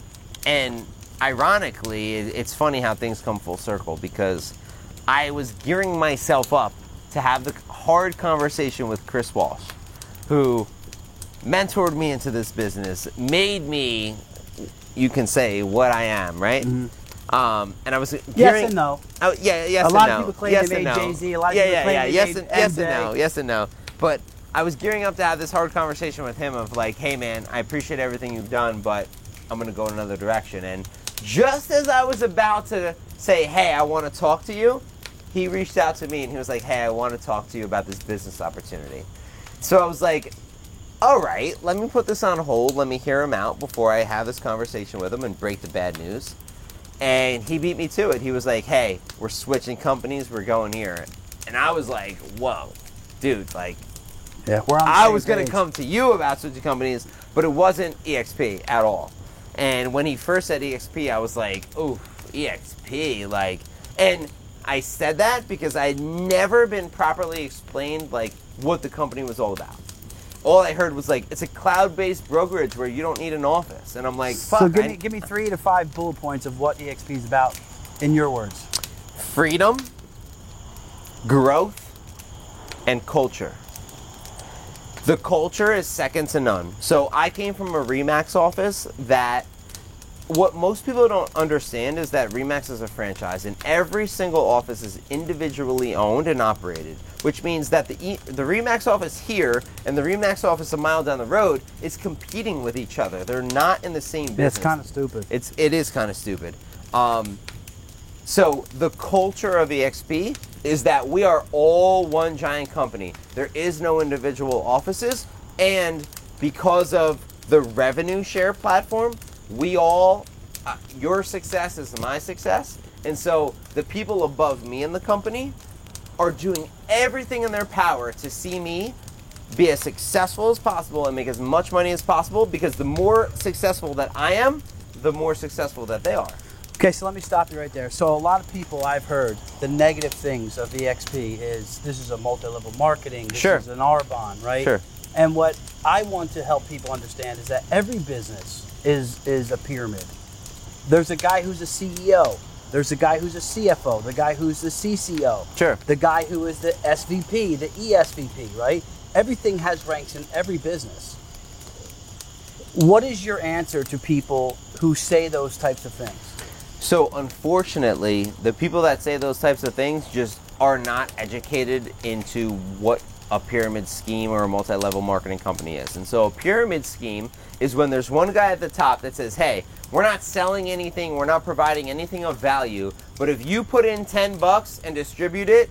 and ironically, it- it's funny how things come full circle because I was gearing myself up to have the hard conversation with Chris Walsh, who mentored me into this business, made me, you can say, what I am, right? Um, and I was gearing, and no. Yeah, yes A lot of no. people claim yes they and made no. Jay-Z, a lot of yeah, people yeah, claim yeah. they Yes made and yes and no. Yes and no. But I was gearing up to have this hard conversation with him of like, hey man, I appreciate everything you've done, but I'm gonna go in another direction. And just as I was about to say, hey, I want to talk to you, he reached out to me and he was like, hey, I want to talk to you about this business opportunity. So I was like, all right, let me put this on hold. Let me hear him out before I have this conversation with him and break the bad news. And he beat me to it. He was like, hey, we're switching companies. We're going here. And I was like, whoa, dude, like, Yeah, we're on. I was going to come to you about switching companies, but it wasn't EXP at all. And when he first said EXP, I was like, "Ooh, EXP!" Like, and I said that because I'd never been properly explained like what the company was all about. All I heard was like, "It's a cloud-based brokerage where you don't need an office," and I'm like, "Fuck!" So give I- me give me three to five bullet points of what EXP is about, in your words. freedom, growth, and culture. The culture is second to none. So I came from a Remax office that what most people don't understand is that Remax is a franchise and every single office is individually owned and operated, which means that the e- the Remax office here and the Remax office a mile down the road is competing with each other. They're not in the same business. It's kind of stupid. It's it is kind of stupid. Um, so the culture of EXP is that we are all one giant company. There is no individual offices, and because of the revenue share platform, we all uh, your success is my success, and so the people above me in the company are doing everything in their power to see me be as successful as possible and make as much money as possible because the more successful that I am, the more successful that they are. Okay, so let me stop you right there. So a lot of people I've heard the negative things of EXP is this is a multi-level marketing. This Sure. is an Arbonne, right? Sure. And what I want to help people understand is that every business is is a pyramid. There's a guy who's a CEO. There's a guy who's a CFO. The guy who's the CCO. Sure. The guy who is the SVP, the ESVP, right? Everything has ranks in every business. What is your answer to people who say those types of things? So, unfortunately, the people that say those types of things just are not educated into what a pyramid scheme or a multi level marketing company is. And so, a pyramid scheme is when there's one guy at the top that says, Hey, we're not selling anything, we're not providing anything of value, but if you put in 10 bucks and distribute it,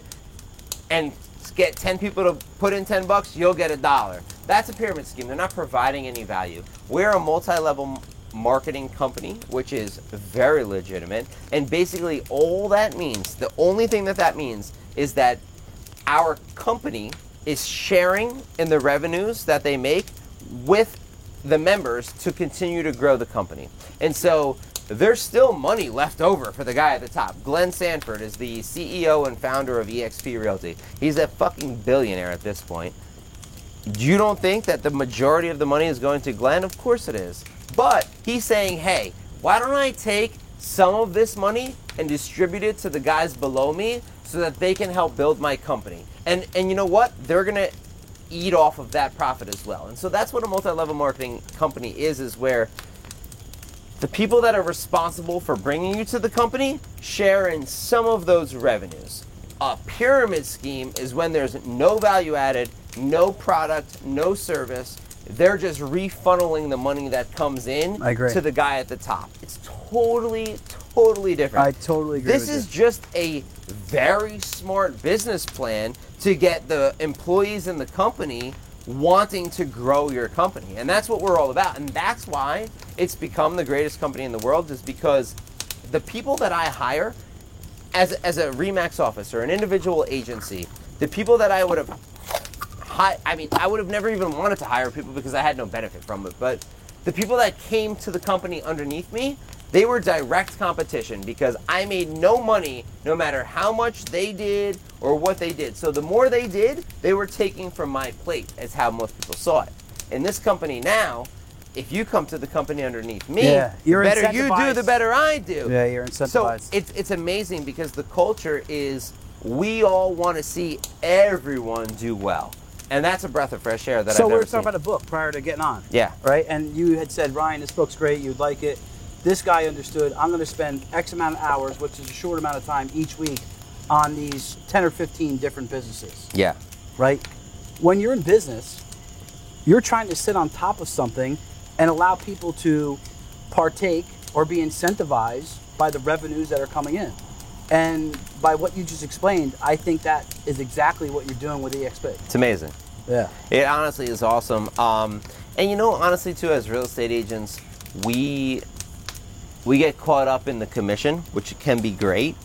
and get 10 people to put in 10 bucks, you'll get a dollar. That's a pyramid scheme. They're not providing any value. We're a multi level marketing company, which is very legitimate. And basically, all that means, the only thing that that means is that our company is sharing in the revenues that they make with the members to continue to grow the company. And so there's still money left over for the guy at the top. Glenn Sanford is the CEO and founder of eXp Realty. He's a fucking billionaire at this point. You don't think that the majority of the money is going to Glenn? Of course it is. But he's saying, hey, why don't I take some of this money and distribute it to the guys below me so that they can help build my company? And and you know what? They're gonna eat off of that profit as well. And so that's what a multi-level marketing company is, is where the people that are responsible for bringing you to the company share in some of those revenues. A pyramid scheme is when there's no value added, no product, no service. They're just refunneling the money that comes in to the guy at the top. It's totally, totally different. I totally agree This is you. just a very smart business plan to get the employees in the company wanting to grow your company. And that's what we're all about. And that's why it's become the greatest company in the world is because the people that I hire as, as a Remax officer, an individual agency, the people that I would have hi- I mean, I would have never even wanted to hire people because I had no benefit from it. But the people that came to the company underneath me, they were direct competition because I made no money no matter how much they did or what they did. So the more they did, they were taking from my plate, is how most people saw it. In this company now, if you come to the company underneath me, Yeah, the better you do, the better I do. Yeah, you're incentivized. So it's it's amazing because the culture is we all want to see everyone do well, and that's a breath of fresh air that so I've we were talking seen. about a book prior to getting on. Yeah. Right? And you had said, Ryan, this book's great. You'd like it. This guy understood. I'm going to spend X amount of hours, which is a short amount of time each week, on these 10 or 15 different businesses. yeah, Right? When you're in business, you're trying to sit on top of something and allow people to partake or be incentivized by the revenues that are coming in. And by what you just explained, I think that is exactly what you're doing with EXP. it's amazing. Yeah. It honestly is awesome. Um, and you know, honestly, too, as real estate agents, we we get caught up in the commission, which can be great,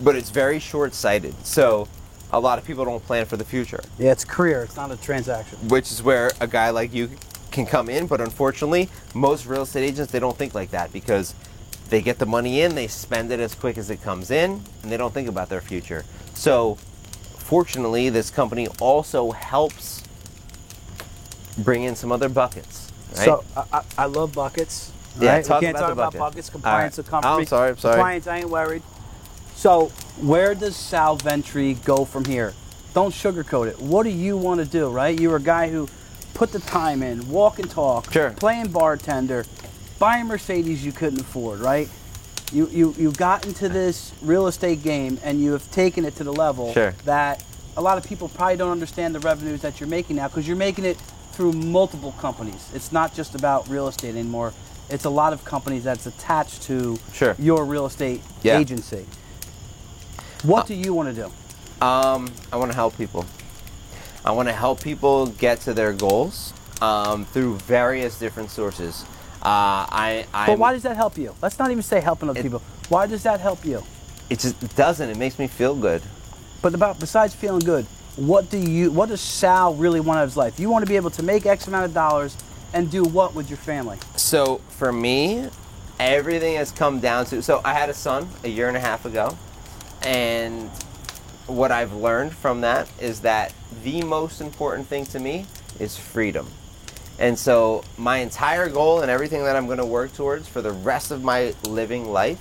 but it's very short-sighted. So a lot of people don't plan for the future, Yeah, it's career. It's not a transaction. which is where a guy like you can come in. But unfortunately, most real estate agents they don't think like that because they get the money in, they spend it as quick as it comes in, and they don't think about their future. So fortunately, this company also helps bring in some other buckets. Right? So I, I love buckets. Yeah, right? talk we can't about talk about buckets. Compliance All right. Oh, I'm sorry, I'm sorry. Compliance, I ain't worried. So where does Sal Ventre go from here? Don't sugarcoat it. What do you want to do, right? You're a guy who put the time in, walk and talk, Sure. playing bartender, buying Mercedes you couldn't afford, right? You, you, you got into this real estate game and you have taken it to the level Sure. that a lot of people probably don't understand the revenues that you're making now because you're making it through multiple companies. It's not just about real estate anymore. It's a lot of companies that's attached to Sure. your real estate Yeah. agency. What do you want to do? Um, I want to help people. I want to help people get to their goals um, through various different sources. Uh, I, I, But why does that help you? Let's not even say helping other It- people. Why does that help you? it just it doesn't. It makes me feel good. But about besides feeling good, what do you? What does Sal really want out of his life? You want to be able to make X amount of dollars and do what with your family? So for me, everything has come down to. So I had a son a year and a half ago, and what I've learned from that is that the most important thing to me is freedom. And so my entire goal and everything that I'm going to work towards for the rest of my living life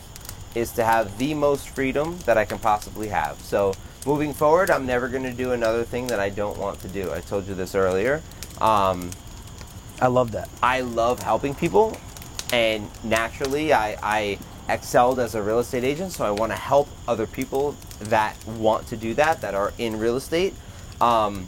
is to have the most freedom that I can possibly have. So moving forward, I'm never going to do another thing that I don't want to do. I told you this earlier. Um, I love that. I love helping people, and naturally, I, I excelled as a real estate agent, so I want to help other people that want to do that, that are in real estate. Um,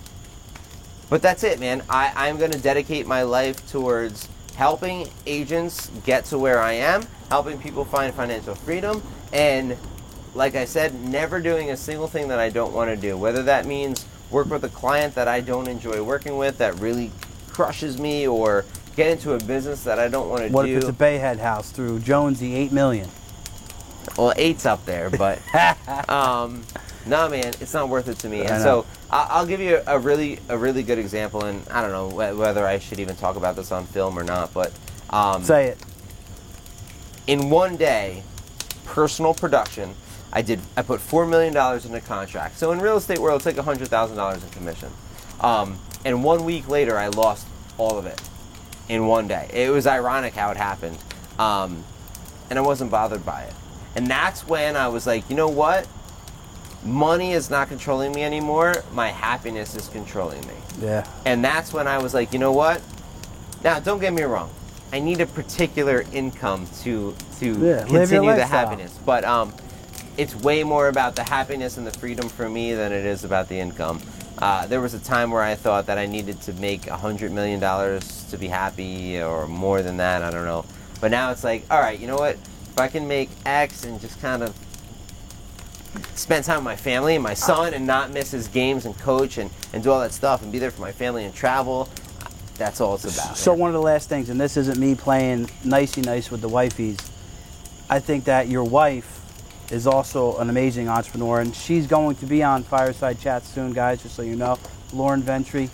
but that's it, man. I, I'm going to dedicate my life towards helping agents get to where I am, helping people find financial freedom, and like I said, never doing a single thing that I don't want to do. Whether that means work with a client that I don't enjoy working with, that really crushes me, or get into a business that I don't want to do. What if it's a Bayhead house through Jonesy, eight million? Well, eight's up there, but um, no, man, it's not worth it to me. And so I- I'll give you a really, a really good example, and I don't know wh- whether I should even talk about this on film or not, but um, Say it. in one day, personal production, I did. I put four million dollars in a contract. So in real estate world, it's like hundred thousand dollars in commission. Um, and one week later, I lost all of it in one day. It was ironic how it happened, um, and I wasn't bothered by it. And that's when I was like, you know what? Money is not controlling me anymore. My happiness is controlling me. Yeah. And that's when I was like, you know what? Now, don't get me wrong. I need a particular income to to Yeah, continue the happiness. But um, it's way more about the happiness and the freedom for me than it is about the income. Uh, there was a time where I thought that I needed to make a hundred million dollars to be happy, or more than that. I don't know. But now it's like, all right, you know what? If I can make X and just kind of spend time with my family and my son and not miss his games and coach and, and do all that stuff and be there for my family and travel. That's all it's about. So man. one of the last things, and this isn't me playing nicey nice with the wifeys. I think that your wife is also an amazing entrepreneur, and she's going to be on Fireside Chat soon, guys. Just so you know, Lauren Ventre.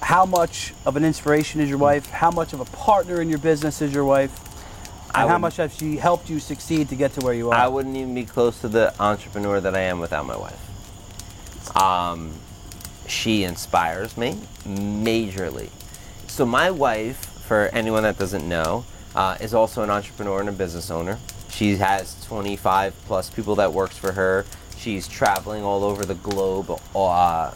How much of an inspiration is your wife? How much of a partner in your business is your wife? And how much has she helped you succeed to get to where you are? I wouldn't even be close to the entrepreneur that I am without my wife. Um, she inspires me majorly. So my wife, for anyone that doesn't know, uh, is also an entrepreneur and a business owner. She has 25 plus people that works for her. She's traveling all over the globe uh,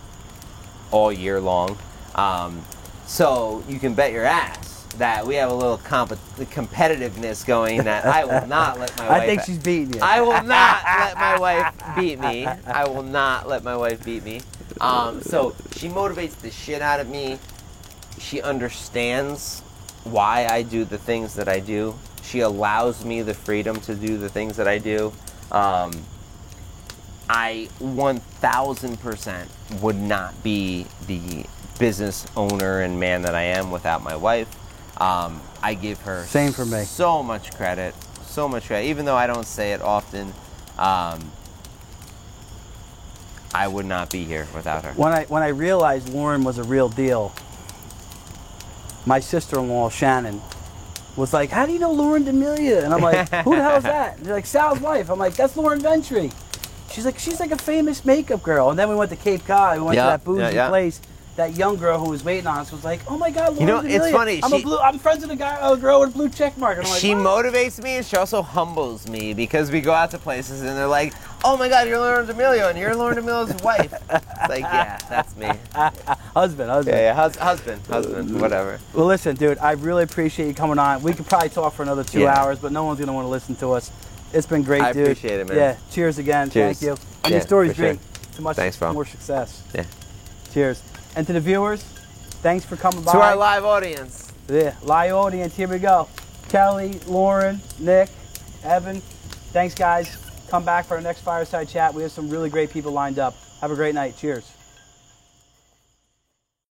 all year long. Um, so you can bet your ass that we have a little comp- competitiveness going that I will not let my wife. I think she's beating you. I will not let my wife beat me. I will not let my wife beat me. Um, so she motivates the shit out of me. She understands why I do the things that I do. She allows me the freedom to do the things that I do. Um, I 1000% would not be the business owner and man that I am without my wife. Um, I give her Same for me. so much credit, so much credit, even though I don't say it often. Um, I would not be here without her. When I when I realized Lauren was a real deal, my sister-in-law Shannon was like, "How do you know Lauren D'Amelia?" And I'm like, "Who the hell is that?" And they're like, "Sal's wife." I'm like, "That's Lauren Ventre." She's like, "She's like a famous makeup girl." And then we went to Cape Cod. We went Yeah, to that bougie yeah, yeah. place. That young girl who was waiting on us was like, "Oh my God, Lauren You know, it's D'Amelia. funny, I'm she- a blue. I'm friends with a guy, a girl with a blue check mark." And I'm like, she "What?" motivates me and she also humbles me because we go out to places and they're like, "Oh my God, you're Lauren D'Amelio and you're Lauren D'Amelio's wife." It's like, yeah, that's me. husband, husband. Yeah, yeah, hus- husband, husband, whatever. Well, listen, dude, I really appreciate you coming on. We could probably talk for another two Yeah. hours, but no one's gonna want to listen to us. It's been great, I dude. appreciate it, man. Yeah. Cheers again. Cheers. Thank you. And Yeah, your story's for sure. great. Too much Thanks, more success. Yeah. Cheers. And to the viewers, thanks for coming by. To our live audience. yeah, live audience. Here we go. Kelly, Lauren, Nick, Evan. Thanks, guys. Come back for our next fireside chat. We have some really great people lined up. Have a great night. Cheers.